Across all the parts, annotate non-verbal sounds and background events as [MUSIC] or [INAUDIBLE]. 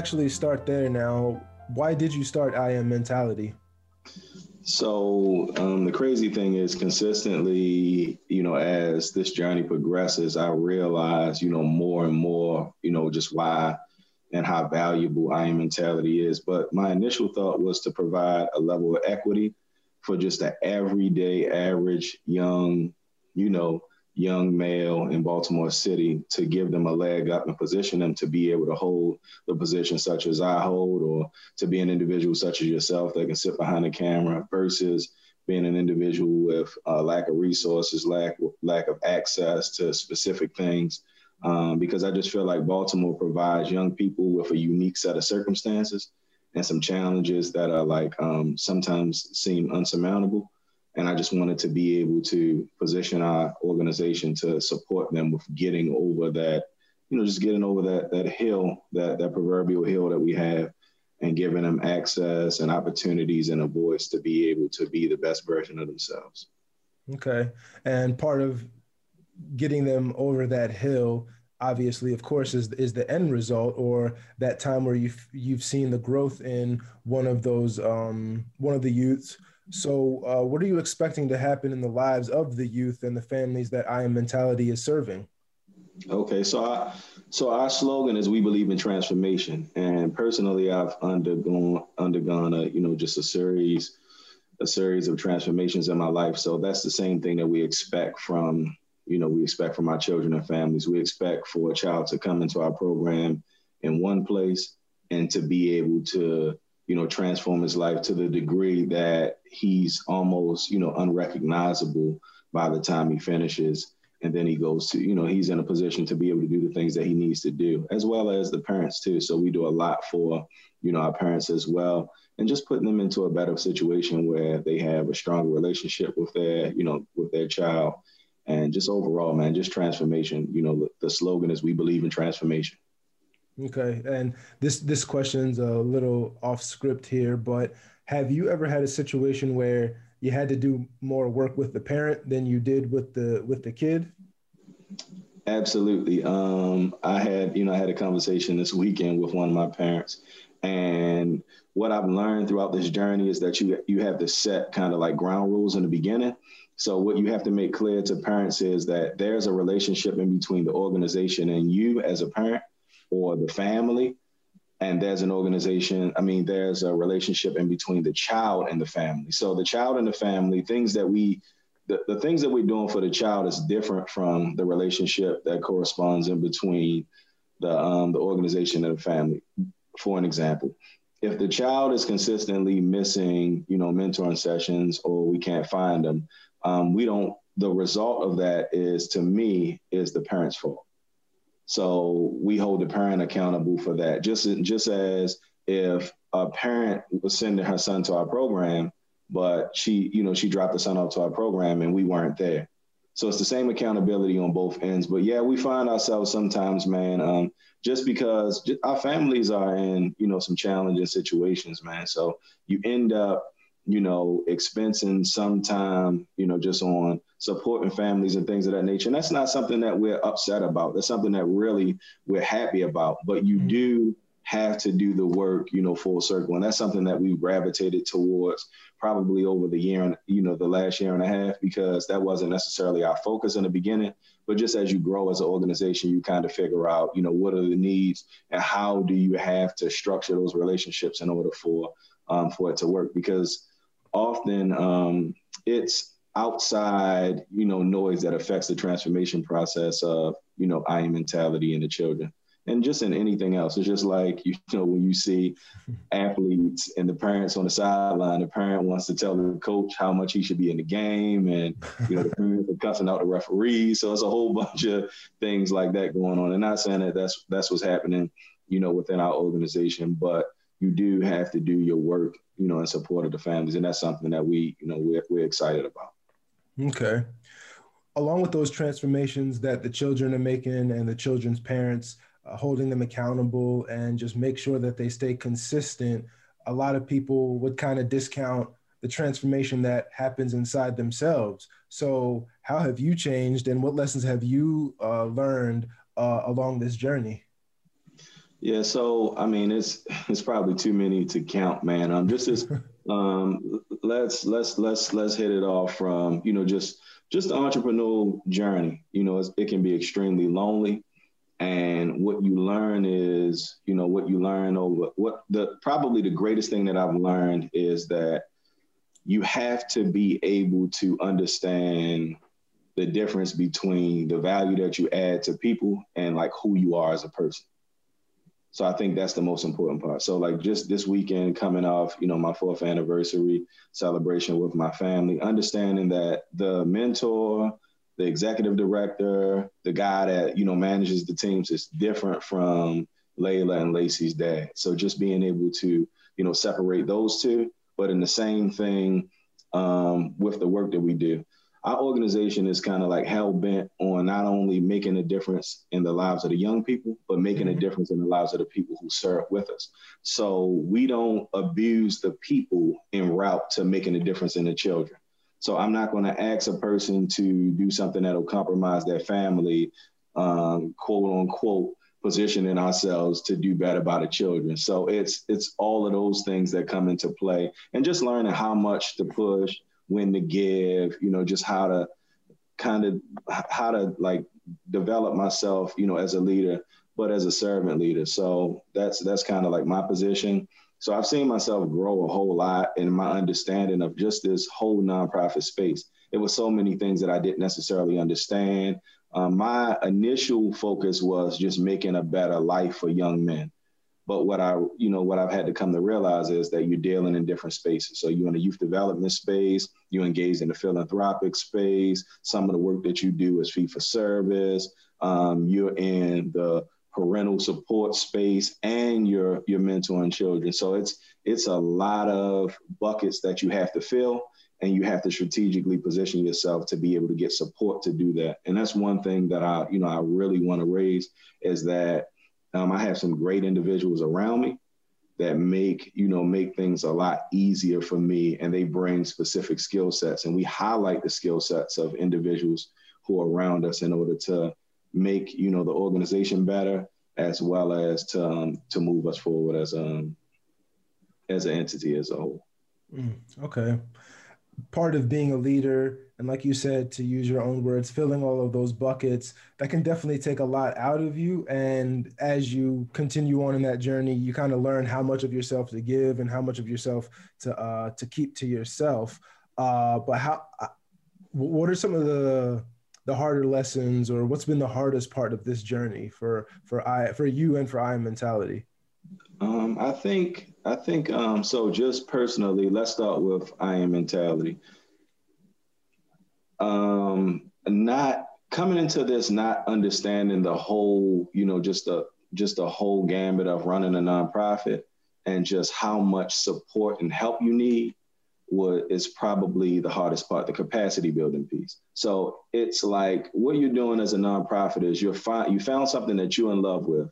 actually start there now. Why did you start I Am Mentality? So um, the crazy thing is, consistently, you know, as this journey progresses, I realize, you know, more and more, you know, just why and how valuable I am mentality is. But my initial thought was to provide a level of equity for just an everyday, average, young, you know, young male in Baltimore City to give them a leg up and position them to be able to hold the position such as I hold, or to be an individual such as yourself that can sit behind the camera versus being an individual with a lack of resources, lack lack of access to specific things. Um, because I just feel like Baltimore provides young people with a unique set of circumstances and some challenges that are like um, sometimes seem unsurmountable. And I just wanted to be able to position our organization to support them with getting over that, you know, just getting over that that hill, that that proverbial hill that we have, and giving them access and opportunities and a voice to be able to be the best version of themselves. Okay. And part of getting them over that hill obviously of course is is the end result or that time where you've you've seen the growth in one of those um, one of the youths so uh, what are you expecting to happen in the lives of the youth and the families that i am mentality is serving? Okay so I, so our slogan is we believe in transformation. And personally i've undergone undergone a you know just a series a series of transformations in my life. So that's the same thing that we expect from you know we expect from our children and families. We expect for a child to come into our program in one place and to be able to you know transform his life to the degree that he's almost you know unrecognizable by the time he finishes and then he goes to you know he's in a position to be able to do the things that he needs to do as well as the parents too so we do a lot for you know our parents as well and just putting them into a better situation where they have a stronger relationship with their you know with their child and just overall, man, just transformation. You know, the, slogan is "We believe in transformation." Okay, and this this question's a little off script here, but have you ever had a situation where you had to do more work with the parent than you did with the with the kid? Absolutely. Um, I had, you know, I had a conversation this weekend with one of my parents, and what I've learned throughout this journey is that you you have to set kind of like ground rules in the beginning, so what you have to make clear to parents is that there's a relationship in between the organization and you as a parent or the family. And there's an organization, I mean, there's a relationship in between the child and the family. So the child and the family, things that we the, the things that we're doing for the child is different from the relationship that corresponds in between the um, the organization and the family. For an example, if the child is consistently missing, you know, mentoring sessions or we can't find them, um, we don't the result of that is to me is the parent's fault so we hold the parent accountable for that. Just just as if a parent was sending her son to our program but she you know she dropped the son off to our program and we weren't there. So it's the same accountability on both ends. But yeah we find ourselves sometimes man um, just because our families are in you know some challenging situations man. So you end up you know, expensing some time, you know, just on supporting families and things of that nature. And that's not something that we're upset about. That's something that really we're happy about. But you mm-hmm. do have to do the work, you know, full circle. And that's something that we gravitated towards probably over the year and, you know, the last year and a half, because that wasn't necessarily our focus in the beginning. But just as you grow as an organization, you kind of figure out, you know, what are the needs and how do you have to structure those relationships in order for um, for it to work. Because often um, it's outside, you know, noise that affects the transformation process of, you know, I am mentality in the children. And just in anything else, it's just like you know when you see [LAUGHS] athletes and the parents on the sideline, the parent wants to tell the coach how much he should be in the game, and you know the parents are cussing out the referees. So it's a whole [LAUGHS] bunch of things like that going on. And not saying that that's that's what's happening, you know, within our organization, but you do have to do your work, you know, in support of the families, and that's something that we, you know, we're we're excited about. Okay. Along with those transformations that the children are making and the children's parents uh, holding them accountable and just make sure that they stay consistent, a lot of people would kind of discount the transformation that happens inside themselves. So, how have you changed, and what lessons have you uh, learned uh, along this journey? Yeah, so I mean, it's it's probably too many to count, man. Um, just as [LAUGHS] um, let's let's let's let's hit it off from you know just just the entrepreneurial journey. You know, it can be extremely lonely, and what you learn is you know what you learn over what the probably the greatest thing that I've learned is that you have to be able to understand the difference between the value that you add to people and like who you are as a person. So I think that's the most important part. So like just this weekend coming off, you know, my fourth anniversary celebration with my family, understanding that the mentor, the executive director, the guy that, you know, manages the teams is different from Layla and Lacey's dad. So just being able to, you know, separate those two, but in the same thing um, with the work that we do our organization is kind of like hell bent on not only making a difference in the lives of the young people, but making mm-hmm. a difference in the lives of the people who serve with us. So we don't abuse the people en route to making a difference in the children. So I'm not going to ask a person to do something that'll compromise their family, um, quote unquote, positioning ourselves to do better by the children. So it's it's all of those things that come into play, and just learning how much to push when to give, you know, just how to kind of how to like develop myself, you know, as a leader, but as a servant leader. So that's that's kind of like my position. So I've seen myself grow a whole lot in my understanding of just this whole nonprofit space. It was so many things that I didn't necessarily understand. Um, my initial focus was just making a better life for young men. But what I, you know, what I've had to come to realize is that you're dealing in different spaces. So you're in a youth development space, you engage in the philanthropic space. Some of the work that you do is fee for service. Um, you're in the parental support space, and you're you're mentoring children. So it's it's a lot of buckets that you have to fill and you have to strategically position yourself to be able to get support to do that and that's one thing that i you know i really want to raise is that um, I have some great individuals around me that make you know make things a lot easier for me, and they bring specific skill sets, and we highlight the skill sets of individuals who are around us in order to make you know the organization better, as well as to um, to move us forward as um as an entity as a whole. Mm, okay, part of being a leader and like you said to use your own words filling all of those buckets that can definitely take a lot out of you. And as you continue on in that journey you kind of learn how much of yourself to give and how much of yourself to uh, to keep to yourself. Uh, but how uh, what are some of the the harder lessons or what's been the hardest part of this journey for for i for you and for i mentality? Um, i think i think um, so just personally let's start with i am mentality um, not coming into this not understanding the whole, you know, just a just a whole gambit of running a nonprofit and just how much support and help you need what is probably the hardest part, the capacity building piece. So it's like what you're doing as a nonprofit is you're fi- you found something that you're in love with,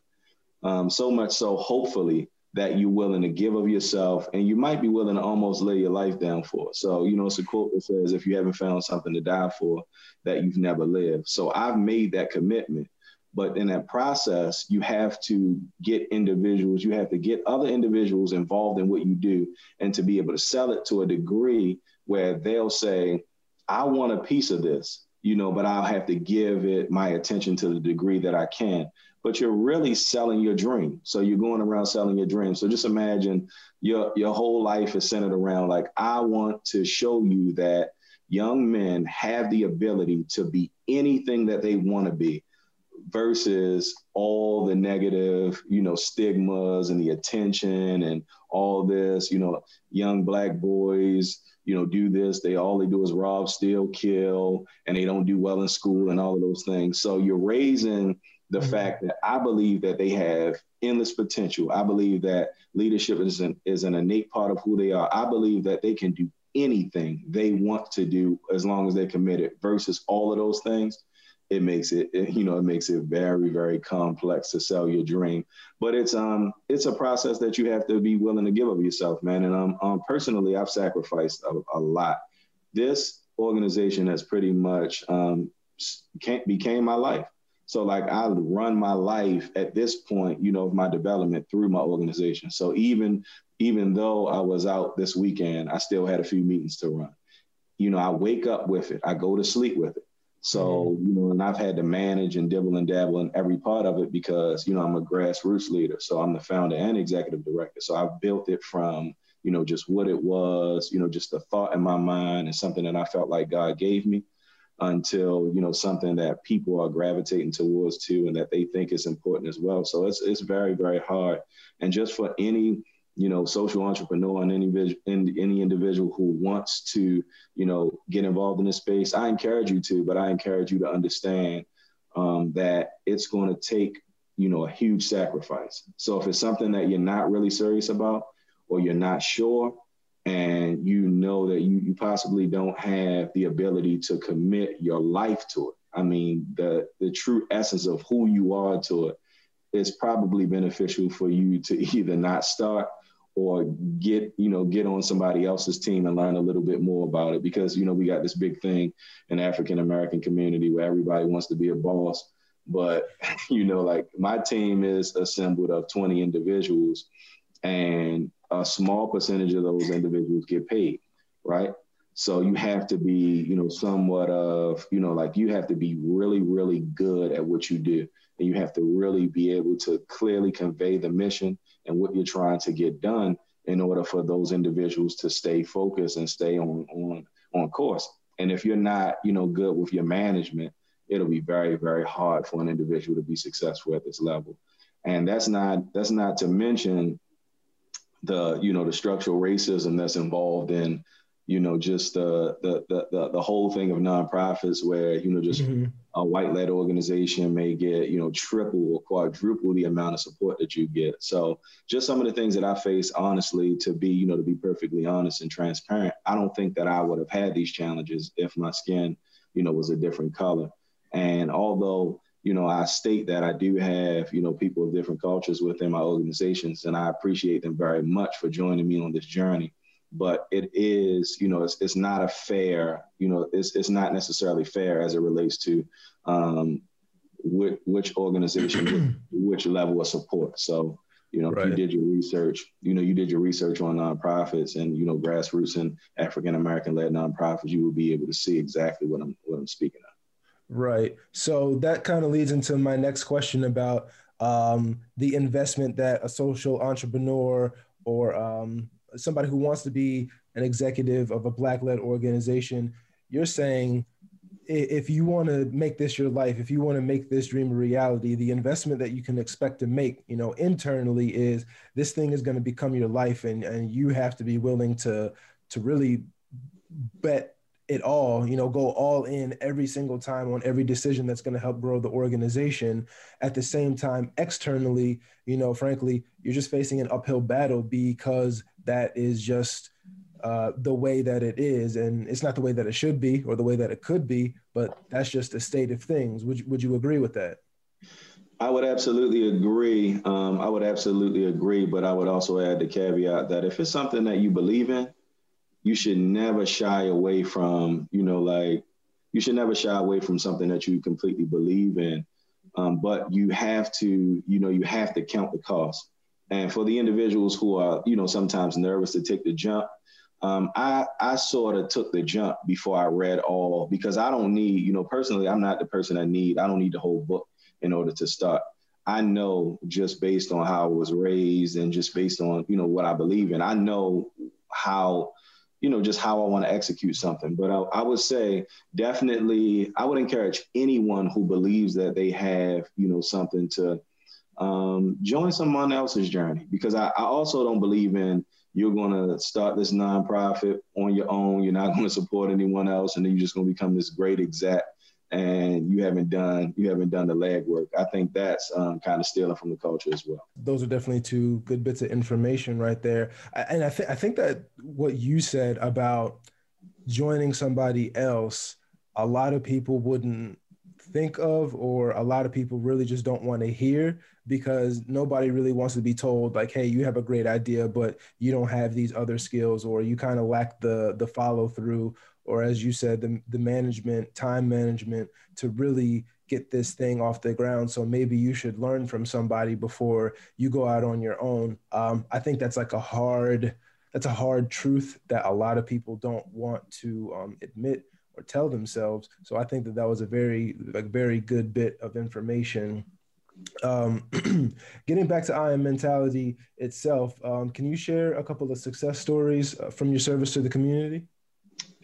um, so much so hopefully that you're willing to give of yourself and you might be willing to almost lay your life down for. So, you know, it's a quote that says, if you haven't found something to die for, that you've never lived. So I've made that commitment. But in that process, you have to get individuals, you have to get other individuals involved in what you do and to be able to sell it to a degree where they'll say, I want a piece of this, you know, but I'll have to give it my attention to the degree that I can but you're really selling your dream. So you're going around selling your dream. So just imagine your your whole life is centered around like I want to show you that young men have the ability to be anything that they want to be versus all the negative, you know, stigmas and the attention and all this, you know, young black boys, you know, do this. They all they do is rob, steal, kill, and they don't do well in school and all of those things. So you're raising the mm-hmm. fact that I believe that they have endless potential. I believe that leadership is an, is an innate part of who they are. I believe that they can do anything they want to do as long as they're committed versus all of those things it makes it, it, you know it makes it very very complex to sell your dream but it's um it's a process that you have to be willing to give of yourself man and um, um personally i've sacrificed a, a lot this organization has pretty much um became, became my life So like I run my life at this point, you know, of my development through my organization. So even even though I was out this weekend, I still had a few meetings to run. You know, I wake up with it. I go to sleep with it. So, mm-hmm. you know, and I've had to manage and dibble and dabble in every part of it because, you know, I'm a grassroots leader. So I'm the founder and executive director. So I've built it from, you know, just what it was, you know, just the thought in my mind and something that I felt like God gave me until, you know, something that people are gravitating towards too and that they think is important as well. So it's it's very, very hard. And just for any you know, social entrepreneur and any, any individual who wants to, you know, get involved in this space, I encourage you to, but I encourage you to understand um, that it's going to take, you know, a huge sacrifice. So if it's something that you're not really serious about or you're not sure, and you know that you, you possibly don't have the ability to commit your life to it. I mean, the the true essence of who you are to it is probably beneficial for you to [LAUGHS] either not start or get you know get on somebody else's team and learn a little bit more about it. Because you know we got this big thing in African American community where everybody wants to be a boss. But [LAUGHS] you know like my team is assembled of 20 individuals and a small percentage of those individuals get paid right? So you have to be you know somewhat of you know like you have to be really really good at what you do. And you have to really be able to clearly convey the mission and what you're trying to get done in order for those individuals to stay focused and stay on on on course. And if you're not, you know, good with your management, it'll be very, very hard for an individual to be successful at this level. And that's not that's not to mention the, you know, the structural racism that's involved in you know, just the the the the, whole thing of nonprofits where you know just mm-hmm. A white led organization may get you know triple or quadruple the amount of support that you get. So just some of the things that I face, honestly, to be you know to be perfectly honest and transparent, I don't think that I would have had these challenges if my skin you know was a different color. And although you know, I state that I do have, you know, people of different cultures within my organizations, and I appreciate them very much for joining me on this journey but it is, you know, it's, it's not a fair, you know, it's, it's not necessarily fair as it relates to um, which, which organization, [CLEARS THROAT] which level of support. So, you know, right. if you did your research, you know, you did your research on nonprofits and, you know, grassroots and African American led nonprofits, you will be able to see exactly what I'm, what I'm speaking of. Right. So that kind of leads into my next question about um, the investment that a social entrepreneur or um, somebody who wants to be an executive of a black led organization, you're saying if you want to make this your life, if you want to make this dream a reality, the investment that you can expect to make, you know, internally is this thing is going to become your life and, and you have to be willing to to really bet it all, you know, go all in every single time on every decision that's going to help grow the organization. At the same time, externally, you know, frankly, you're just facing an uphill battle because that is just uh, the way that it is, and it's not the way that it should be or the way that it could be, but that's just a state of things. Would would you agree with that? I would absolutely agree. Um, I would absolutely agree, but I would also add the caveat that if it's something that you believe in, you should never shy away from, you know, like you should never shy away from something that you completely believe in. Um, but you have to, you know, you have to count the cost. And for the individuals who are, you know, sometimes nervous to take the jump, um, I I sort of took the jump before I read all because I don't need, you know, personally, I'm not the person I need. I don't need the whole book in order to start. I know just based on how I was raised and just based on, you know, what I believe in, I know how you know, just how I want to execute something. But I, I, would say definitely, I would encourage anyone who believes that they have, you know, something to um, join someone else's journey because I, I also don't believe in you're going to start this nonprofit on your own. You're not [LAUGHS] going to support anyone else, and then you're just going to become this great exec and you haven't done you haven't done the legwork. I think that's um, kind of stealing from the culture as well. Those are definitely two good bits of information right there, and I think I think that what you said about joining somebody else, a lot of people wouldn't think of, or a lot of people really just don't want to hear because nobody really wants to be told like, "Hey, you have a great idea, but you don't have these other skills, or you kind of lack the the follow through." Or as you said, the, the management, time management to really get this thing off the ground. So maybe you should learn from somebody before you go out on your own. Um, I think that's like a hard, that's a hard truth that a lot of people don't want to um, admit or tell themselves. So I think that that was a very, like, very good bit of information. Um, [CLEARS THROAT] getting back to I Am Mentality itself, um, can you share a couple of success stories uh, from your service to the community?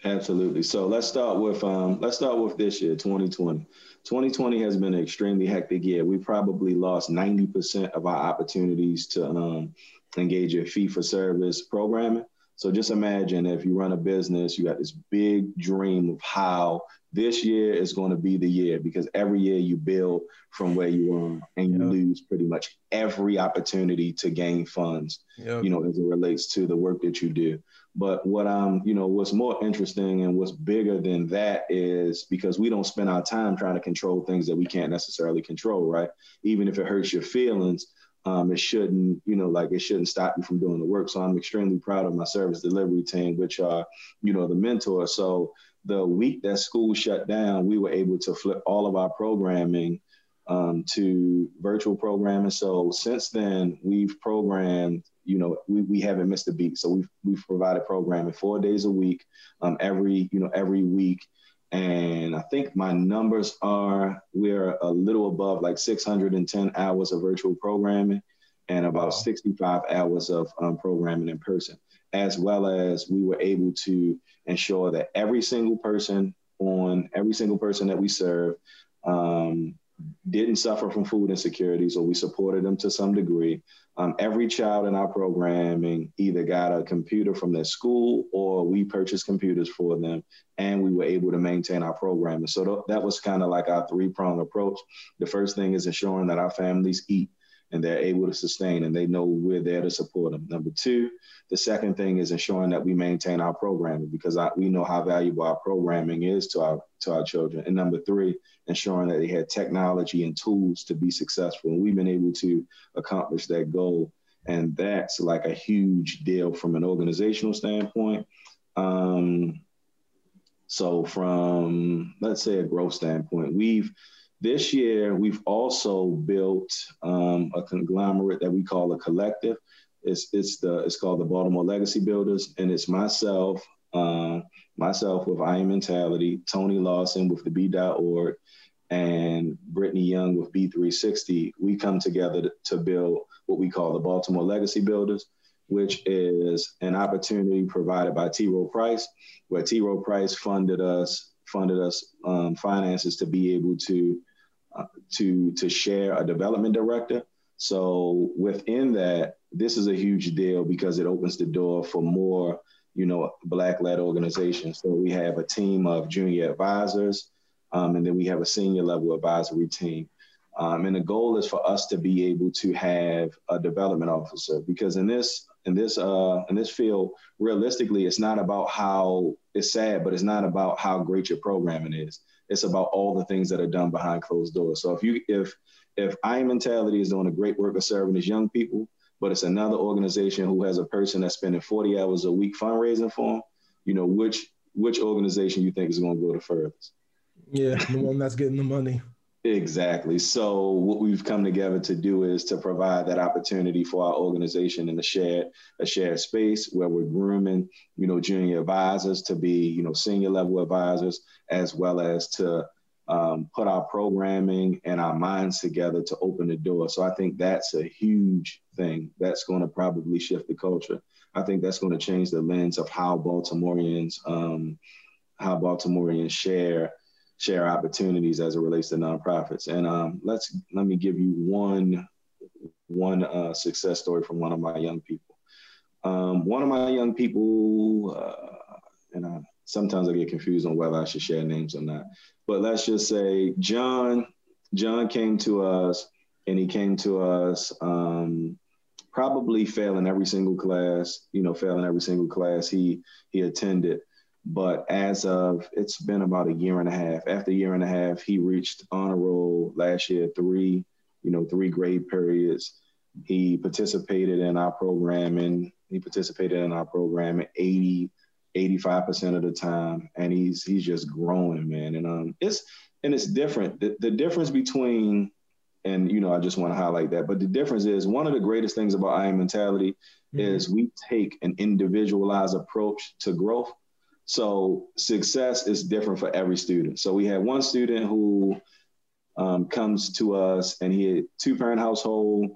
Absolutely. So let's start with um, let's start with this year, 2020. 2020 has been an extremely hectic year. We probably lost 90% of our opportunities to um, engage in fee for service programming. So just imagine if you run a business, you got this big dream of how this year is going to be the year because every year you build from where you are and you yep. lose pretty much every opportunity to gain funds, yep. you know, as it relates to the work that you do. But what I'm, you know, what's more interesting and what's bigger than that is because we don't spend our time trying to control things that we can't necessarily control, right? Even if it hurts your feelings, um, it shouldn't, you know, like it shouldn't stop you from doing the work. So I'm extremely proud of my service delivery team, which are, you know, the mentors. So the week that school shut down, we were able to flip all of our programming um, to virtual programming. So since then, we've programmed you know, we, we haven't missed a beat. So we've we've provided programming four days a week, um, every you know every week, and I think my numbers are we're a little above like 610 hours of virtual programming, and about wow. 65 hours of um, programming in person, as well as we were able to ensure that every single person on every single person that we serve. Um, didn't suffer from food insecurity, so we supported them to some degree. Um, every child in our programming either got a computer from their school or we purchased computers for them, and we were able to maintain our programming. So th- that was kind of like our three prong approach. The first thing is ensuring that our families eat and they're able to sustain and they know we're there to support them. Number two, the second thing is ensuring that we maintain our programming because I, we know how valuable our programming is to our to our children. And number three, ensuring that they had technology and tools to be successful. And we've been able to accomplish that goal. And that's like a huge deal from an organizational standpoint. Um, so from let's say a growth standpoint, we've this year we've also built um, a conglomerate that we call a collective. It's it's the it's called the Baltimore Legacy Builders, and it's myself, uh, myself with I Am Mentality, Tony Lawson with the B.org, and Brittany Young with B360. We come together to, build what we call the Baltimore Legacy Builders, which is an opportunity provided by T. Rowe Price, where T. Rowe Price funded us funded us um, finances to be able to uh, to to share a development director. So within that, this is a huge deal because it opens the door for more, you know, black-led organizations. So we have a team of junior advisors, um, and then we have a senior level advisory team. Um, and the goal is for us to be able to have a development officer because in this in this uh, in this field, realistically, it's not about how it's sad, but it's not about how great your programming is. It's about all the things that are done behind closed doors. So if you if if I mentality is doing a great work of serving as young people, but it's another organization who has a person that's spending 40 hours a week fundraising for them, you know, which which organization you think is going to go the furthest? Yeah, the one that's getting the money. Exactly. So what we've come together to do is to provide that opportunity for our organization in a shared a shared space where we're grooming, you know, junior advisors to be, you know, senior level advisors, as well as to um, put our programming and our minds together to open the door. So I think that's a huge thing. That's going to probably shift the culture. I think that's going to change the lens of how Baltimoreans um, how Baltimoreans share share opportunities as it relates to nonprofits. And um, let's let me give you one one uh, success story from one of my young people. Um, one of my young people, uh, and I, sometimes I get confused on whether I should share names or not. But let's just say John. John came to us, and he came to us um, probably failing every single class. You know, failing every single class he he attended. But as of it's been about a year and a half. After a year and a half, he reached honor roll last year, three, you know, three grade periods. He participated in our program and he participated in our program at 80, 85% of the time. And he's he's just growing, man. And um it's and it's different. The, the difference between and you know, I just want to highlight that. But the difference is one of the greatest things about I am mentality mm-hmm. is we take an individualized approach to growth. So success is different for every student. So we had one student who um, comes to us and he had two parent household.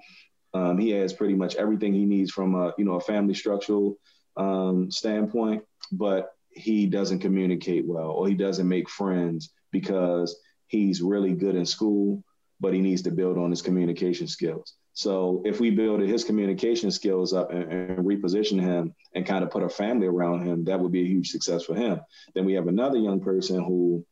Um, he has pretty much everything he needs from a you know a family structural um, standpoint, but he doesn't communicate well or he doesn't make friends because he's really good in school, but he needs to build on his communication skills. So if we build his communication skills up and, and, reposition him and kind of put a family around him, that would be a huge success for him. Then we have another young person who,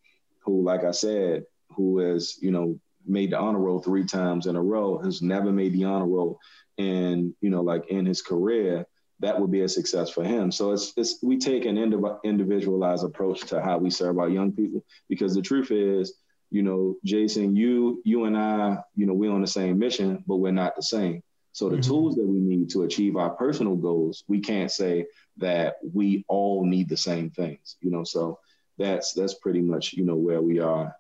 who like I said, who has you know made the honor roll three times in a row, has never made the honor roll, and you know like in his career, that would be a success for him. So it's, it's we take an individualized approach to how we serve our young people because the truth is you know, Jason, you you and I, you know, we're on the same mission, but we're not the same. So the mm-hmm. tools that we need to achieve our personal goals, we can't say that we all need the same things, you know. So that's that's pretty much you know where we are,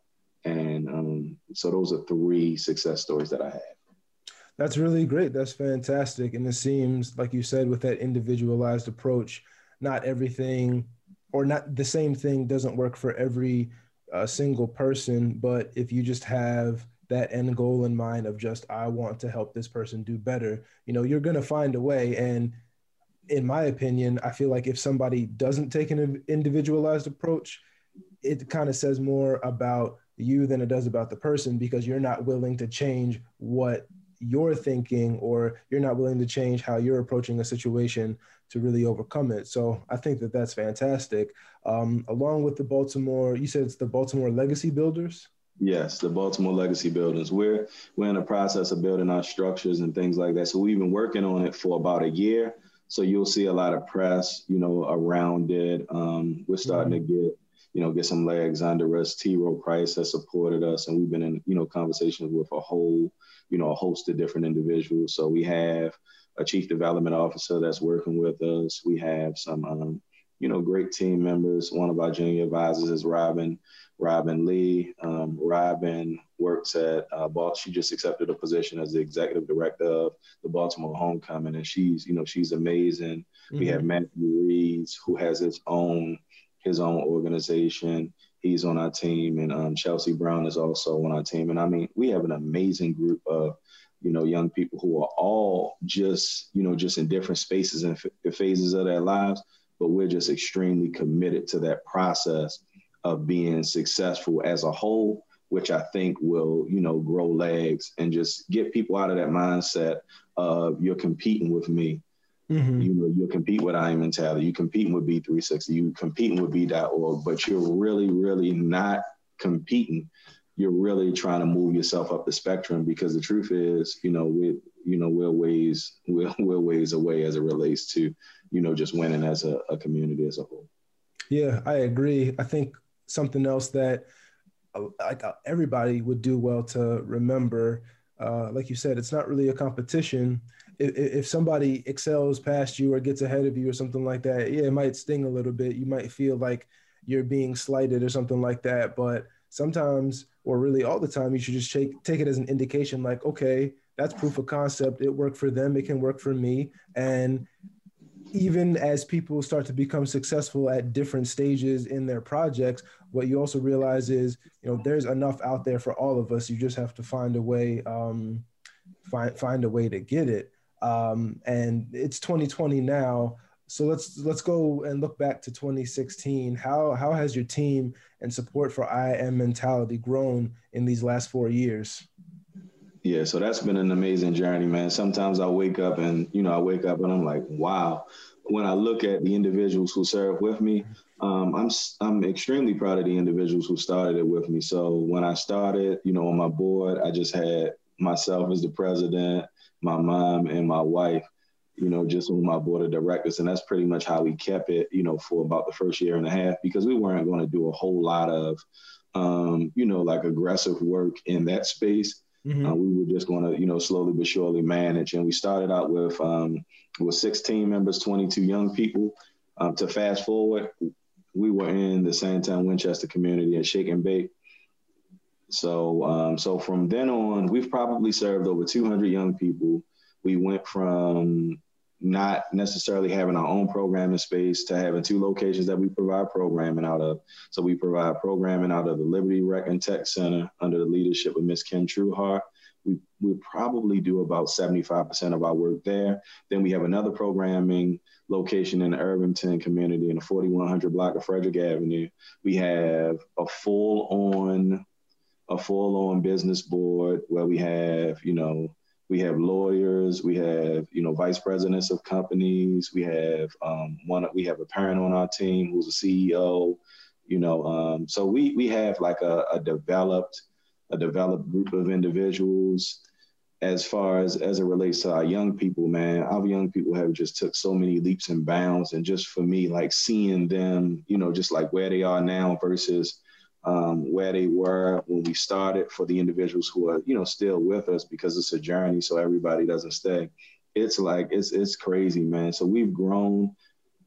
and um, so those are three success stories that I have. That's really great. That's fantastic, and it seems like you said with that individualized approach, not everything or not the same thing doesn't work for every a single person, but if you just have that end goal in mind of just I want to help this person do better, you know, you're going to find a way. And in my opinion, I feel like if somebody doesn't take an individualized approach, it kind of says more about you than it does about the person because you're not willing to change what you're thinking or you're not willing to change how you're approaching a situation to really overcome it. So I think that that's fantastic. Um, along with the Baltimore, you said it's the Baltimore Legacy Builders. Yes, the Baltimore Legacy Builders. We're we're in the process of building our structures and things like that. So we've been working on it for about a year. So you'll see a lot of press, you know, around it. Um, we're starting mm-hmm. to get you know, get some legs under us. T. Rowe Price has supported us, and we've been in, you know, conversations with a whole, you know, a host of different individuals. So we have a chief development officer that's working with us. We have some, um, you know, great team members. One of our junior advisors is Robin, Robin Lee. Um, Robin works at uh, Baltimore. She just accepted a position as the executive director of the Baltimore Homecoming, and she's, you know, she's amazing. Mm-hmm. We have Matthew Reeds, who has his own his own organization. He's on our team, and um, Chelsea Brown is also on our team. And I mean, we have an amazing group of you know young people who are all just you know just in different spaces and f- phases of their lives, but we're just extremely committed to that process of being successful as a whole which I think will, you know, grow legs and just get people out of that mindset of you're competing with me. Mm-hmm. You know, you're competing with I mentality, you're competing with B360, you're competing with B.org, but you're really, really not competing. You're really trying to move yourself up the spectrum because the truth is, you know, we you know, we're ways [LAUGHS] we're, we're ways away as it relates to, you know, just winning as a, a community as a whole. Yeah, I agree. I think something else that uh, like uh, everybody would do well to remember, uh, like you said, it's not really a competition if, if somebody excels past you or gets ahead of you or something like that, yeah, it might sting a little bit. You might feel like you're being slighted or something like that. But sometimes, or really all the time, you should just take take it as an indication, like, okay, that's proof of concept. It worked for them. It can work for me. And even as people start to become successful at different stages in their projects, what you also realize is, you know, there's enough out there for all of us. You just have to find a way, um, find find a way to get it. Um, and it's 2020 now. So let's let's go and look back to 2016. How how has your team and support for I am mentality grown in these last four years? Yeah, so that's been an amazing journey, man. Sometimes I wake up and you know I wake up and I'm like, wow. When I look at the individuals who serve with me, um, I'm I'm extremely proud of the individuals who started it with me. So when I started, you know, on my board, I just had myself as the president, my mom and my wife, you know, just on my board of directors. And that's pretty much how we kept it, you know, for about the first year and a half because we weren't going to do a whole lot of, um, you know, like aggressive work in that space. Mm-hmm. Uh, we were just going to, you know, slowly but surely manage. And we started out with um, with 16 members, 22 young people. Um, to fast forward, we were in the Sandtown Winchester community at Shake and Bake. So, um, so from then on, we've probably served over 200 young people. We went from not necessarily having our own programming space to having two locations that we provide programming out of. So we provide programming out of the Liberty Rec and Tech Center under the leadership of Miss Kim Trueheart. We, we probably do about 75% of our work there. Then we have another programming location in the Irvington community in the 4100 block of Frederick Avenue. We have a full on a full on business board where we have, you know, we have lawyers, we have, you know, vice presidents of companies, we have um, one, we have a parent on our team who's a CEO, you know, um, so we we have like a, a developed a developed group of individuals. As far as as it relates to our young people man our young people have just took so many leaps and bounds. And just for me like seeing them you know just like where they are now versus um, where they were when we started for the individuals who are you know still with us because it's a journey so everybody doesn't stay. It's like it's it's crazy man. So we've grown.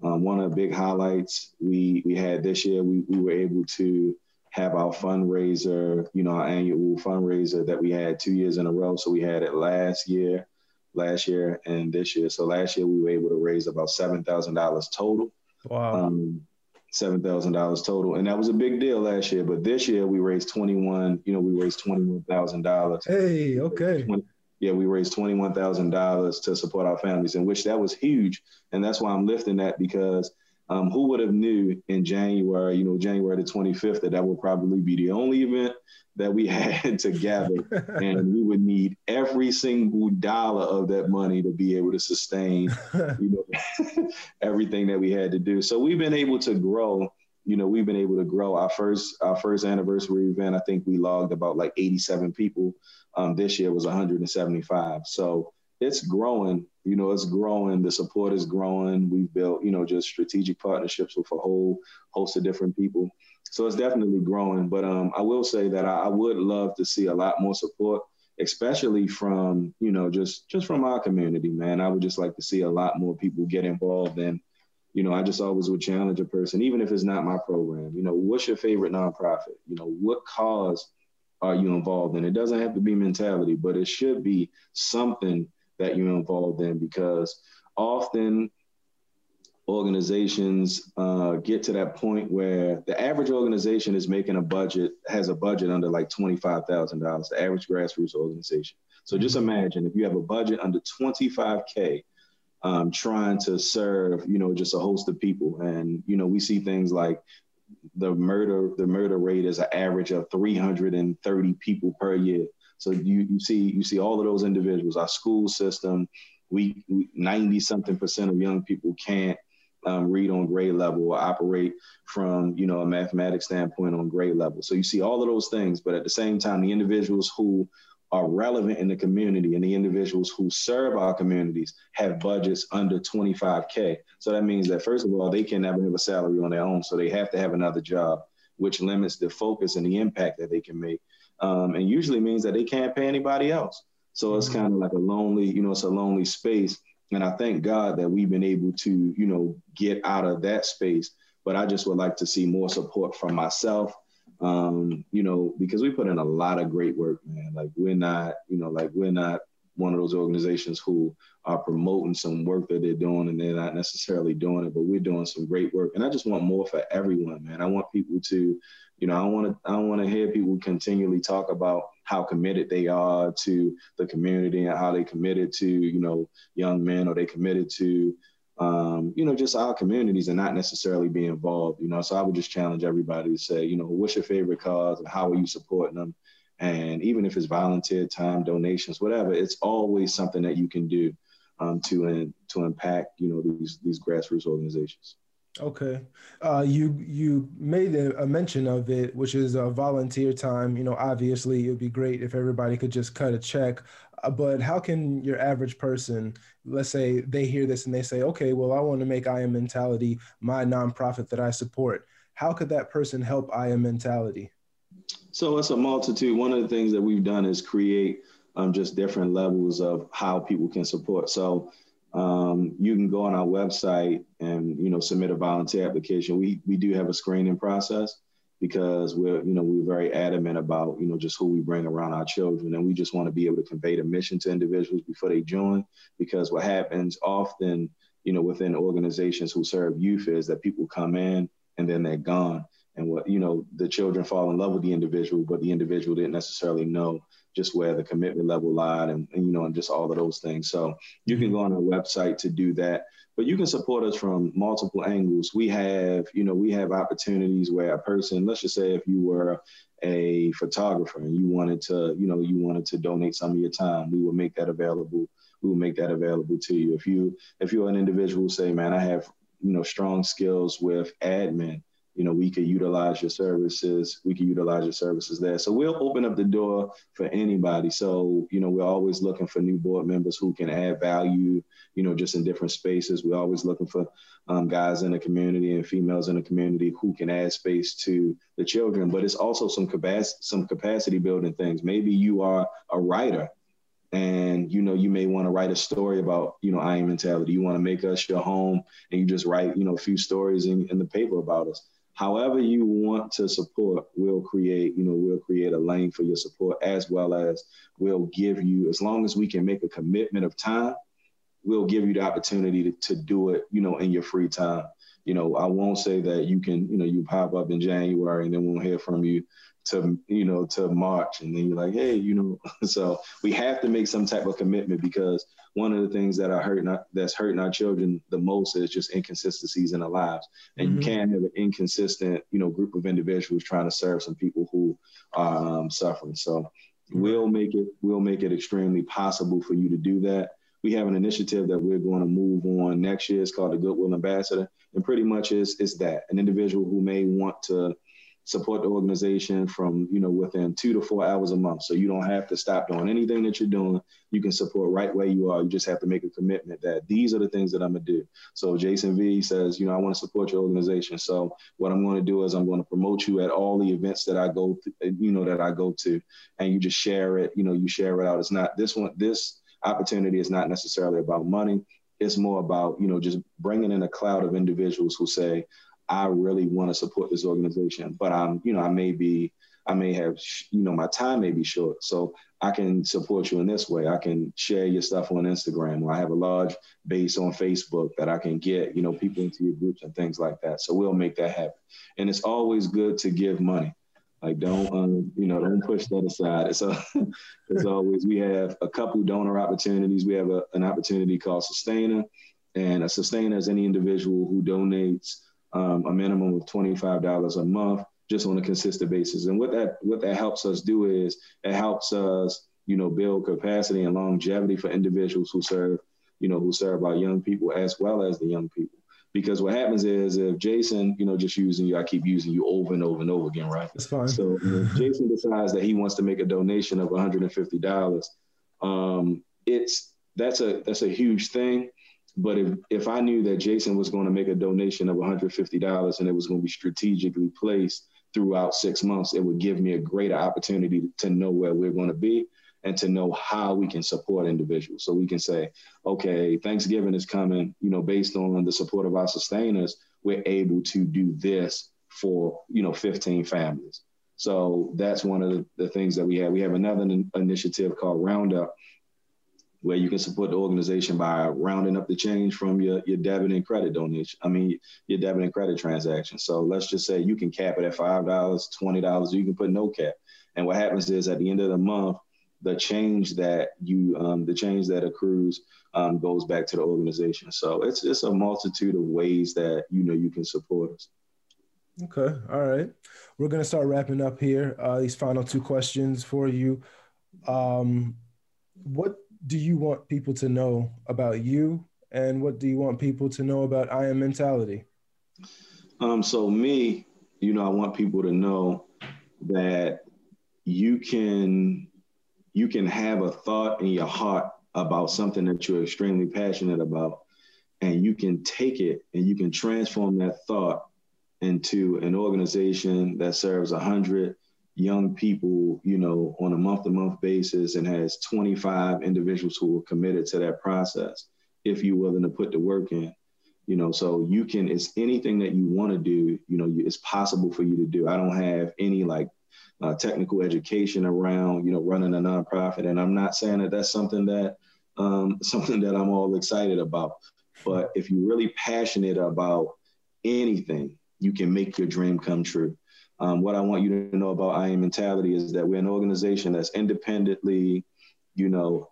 Um, one of the big highlights we we had this year we, we were able to have our fundraiser you know our annual fundraiser that we had two years in a row. So we had it last year last year and this year. So last year we were able to raise about $7000 total. Wow. Um, seven thousand dollars total, and that was a big deal last year. But this year we raised twenty one. You know, we raised twenty one thousand dollars. Hey, okay. 20, yeah, we raised twenty one thousand dollars to support our families, in which that was huge, and that's why I'm lifting that because um, who would have knew in January, you know, January the 25th, that that would probably be the only event that we [LAUGHS] had together, and we would need every single dollar of that money to be able to sustain, [LAUGHS] you know, [LAUGHS] everything that we had to do. So we've been able to grow. You know, we've been able to grow. Our first our first anniversary event, I think we logged about like 87 people. Um, this year was 175. So it's growing. You know, it's growing. The support is growing. We've built, you know, just strategic partnerships with a whole host of different people. So it's definitely growing. But um, I will say that I, I would love to see a lot more support, especially from, you know, just just from our community, man. I would just like to see a lot more people get involved and you know, I just always would challenge a person, even if it's not my program. You know, what's your favorite nonprofit? You know, what cause are you involved in? It doesn't have to be mentality, but it should be something that you're involved in because often organizations uh, get to that point where the average organization is making a budget has a budget under like $25000 the average grassroots organization. So just mm-hmm. imagine if you have a budget under 25k um, trying to serve you know just a host of people. And you know we see things like the murder the murder rate is an average of 330 people per year so you, you see you see all of those individuals. Our school system, we ninety something percent of young people can't um, read on grade level or operate from you know a mathematics standpoint on grade level. So you see all of those things, but at the same time, the individuals who are relevant in the community and the individuals who serve our communities have budgets under 25k. So that means that first of all, they can never have a salary on their own, so they have to have another job, which limits the focus and the impact that they can make um, and usually means that they can't pay anybody else. So it's mm-hmm. kind of like a lonely, you know, it's a lonely space. And I thank God that we've been able to, you know, get out of that space. But I just would like to see more support from myself, um, you know, because we put in a lot of great work, man. Like we're not, you know, like we're not one of those organizations who are promoting some work that they're doing and they're not necessarily doing it, but we're doing some great work. And I just want more for everyone, man. I want people to, you know, I want to I want to hear people continually talk about how committed they are to the community and how they committed to, you know, young men or they committed to um, you know, just our communities and not necessarily be involved, you know. So I would just challenge everybody to say, you know, what's your favorite cause and how are you supporting them? And even if it's volunteer time, donations, whatever, it's always something that you can do um, to in, to impact you know these these grassroots organizations. Okay, uh, you you made a, mention of it, which is a volunteer time. You know, obviously it'd be great if everybody could just cut a check. Uh, but how can your average person, let's say they hear this and they say, okay, well, I want to make I Am Mentality my nonprofit that I support. How could that person help I Am Mentality? So it's a multitude. One of the things that we've done is create um, just different levels of how people can support. So um, you can go on our website and you know submit a volunteer application. We we do have a screening process because we're you know we're very adamant about you know just who we bring around our children, and we just want to be able to convey the mission to individuals before they join. Because what happens often, you know, within organizations who serve youth is that people come in and then they're gone, and what you know the children fall in love with the individual, but the individual didn't necessarily know just where the commitment level lied and, and, you know and just all of those things. So you can go on our website to do that. But you can support us from multiple angles. We have you know we have opportunities where a person let's just say if you were a photographer and you wanted to you know you wanted to donate some of your time we will make that available. We will make that available to you. If you if you're an individual say man i have you know strong skills with admin you know, we could utilize your services. We could utilize your services there. So we'll open up the door for anybody. So, you know, we're always looking for new board members who can add value, you know, just in different spaces. We're always looking for um, guys in the community and females in the community who can add space to the children. But it's also some capacity, some capacity building things. Maybe you are a writer and you know you may want to write a story about you know I am mentality you want to make us your home and you just write you know a few stories in, in the paper about us however you want to support, we'll create, you know, we'll create a lane for your support as well as we'll give you, as long as we can make a commitment of time, we'll give you the opportunity to, to do it, you know, in your free time. You know, I won't say that you can, you know, you pop up in January and then we'll hear from you to you know to March, and then you're like, hey, you know. [LAUGHS] so we have to make some type of commitment because one of the things that are hurting that's hurting our children the most is just inconsistencies in our lives, and mm-hmm. you can't have an inconsistent you know group of individuals trying to serve some people who are um, suffering. So we'll make it we'll make it extremely possible for you to do that. We have an initiative that we're going to move on next year. It's called the Goodwill Ambassador, and pretty much is is that. An individual who may want to support the organization from you know within two to four hours a month. So you don't have to stop doing anything that you're doing. You can support right where you are. You just have to make a commitment that these are the things that i'm going to do. So jason v says you know i want to support your organization. So what i'm going to do is i'm going to promote you at all the events that i go to, you know that i go to. And you just share it. You know you share it out. It's not this one this opportunity is not necessarily about money it's more about you know just bringing in a cloud of individuals who say I really want to support this organization, but I'm, you know, I may be, I may have, you know, my time may be short. So I can support you in this way. I can share your stuff on Instagram, or I have a large base on Facebook that I can get, you know, people into your groups and things like that. So we'll make that happen. And it's always good to give money. Like don't, um, you know, don't push that aside. It's, a, [LAUGHS] it's always, we have a couple donor opportunities. We have a, an opportunity called Sustainer. And a sustainer is any individual who donates um, a minimum of $25 a month just on a consistent basis. And what that what that helps us do is it helps us, you know, build capacity and longevity for individuals who serve, you know, who serve our young people as well as the young people. Because what happens is if Jason, you know, just using you, I keep using you over and over and over again, right? That's fine. So if Jason decides that he wants to make a donation of $150, um, it's that's a that's a huge thing but if, if I knew that Jason was going to make a donation of $150 and it was going to be strategically placed throughout six months, it would give me a greater opportunity to know where we're going to be and to know how we can support individuals. So we can say, okay, Thanksgiving is coming, you know, based on the support of our sustainers, we're able to do this for, you know, 15 families. So that's one of the, things that we have. We have another initiative called Roundup, where you can support the organization by rounding up the change from your, your debit and credit donation. I mean, your debit and credit transaction. So let's just say you can cap it at $5, $20, you can put no cap. And what happens is at the end of the month, the change that you, um, the change that accrues um, goes back to the organization. So it's it's a multitude of ways that, you know, you can support us. Okay. All right. We're going to start wrapping up here. Uh, these final two questions for you. Um, what do you want people to know about you and what do you want people to know about I am mentality? Um, so me, you know, I want people to know that you can you can have a thought in your heart about something that you're extremely passionate about and you can take it and you can transform that thought into an organization that serves 100 young people, you know, on a month to month basis and has 25 individuals who are committed to that process. if you're willing to put the work in. You know, so you can. It's anything that you want to do. You know, it's possible for you to do. I don't have any like uh, technical education around you know running a nonprofit, and I'm not saying that that's something that um, [LAUGHS] something that I'm all excited about. But if you're really passionate about anything, you can make your dream come true. Um, what I want you to know about I Am Mentality is that we're an organization that's independently, you know,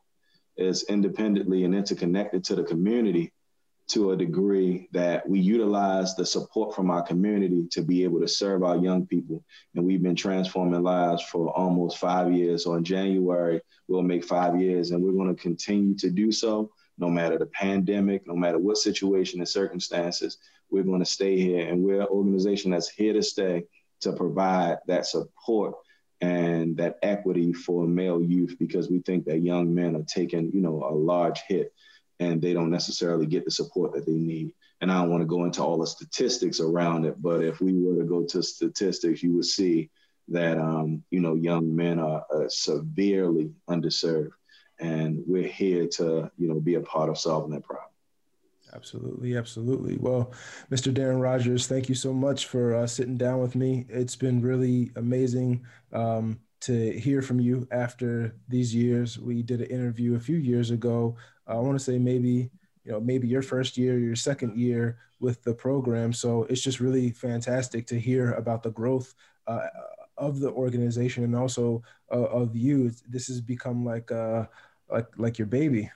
is independently and interconnected to the community to a degree that we utilize the support from our community to be able to serve our young people. And we've been transforming lives for almost five years. So in January, we'll make five years, and we're going to continue to do so no matter the pandemic, no matter what situation and circumstances. We're going to stay here, and we're an organization that's here to stay to provide that support and that equity for male youth because we think that young men are taking, you know, a large hit and they don't necessarily get the support that they need. And I don't want to go into all the statistics around it, but if we were to go to statistics, you would see that um, you know young men are uh, severely underserved, and we're here to you know be a part of solving that problem. Absolutely, absolutely. Well, Mr. Darren Rogers, thank you so much for uh, sitting down with me. It's been really amazing um, to hear from you after these years. We did an interview a few years ago. I want to say maybe you know maybe your first year, your second year with the program. So it's just really fantastic to hear about the growth uh, of the organization and also uh, of you. This has become like uh, like like your baby.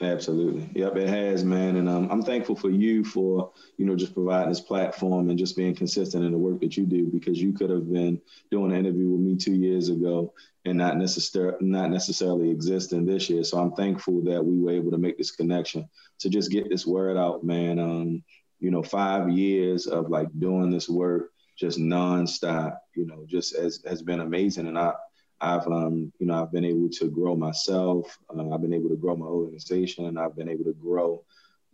Absolutely. Yep, it has, man. And um, I'm thankful for you for, you know, just providing this platform and just being consistent in the work that you do because you could have been doing an interview with me two years ago and not necessarily not necessarily existing this year. So I'm thankful that we were able to make this connection to just get this word out, man. Um, you know, five years of like doing this work just nonstop, you know, just as has been amazing. And I I've, um, you know, I've been able to grow myself. Uh, I've been able to grow my organization. I've been able to grow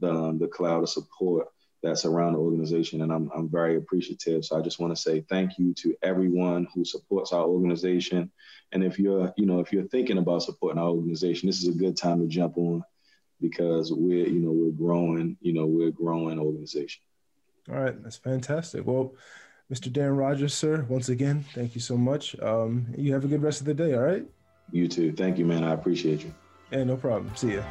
the, um, the cloud of support that's around the organization, and I'm, I'm very appreciative. So I just want to say thank you to everyone who supports our organization. And if you're, you know, if you're thinking about supporting our organization, this is a good time to jump on because we're, you know, we're growing. You know, we're growing organization. All right, that's fantastic. Well, Mr. Darren Rogers, sir, once again, thank you so much. Um, you have a good rest of the day, all right? You too. Thank you, man. I appreciate you. Yeah, no problem. See ya.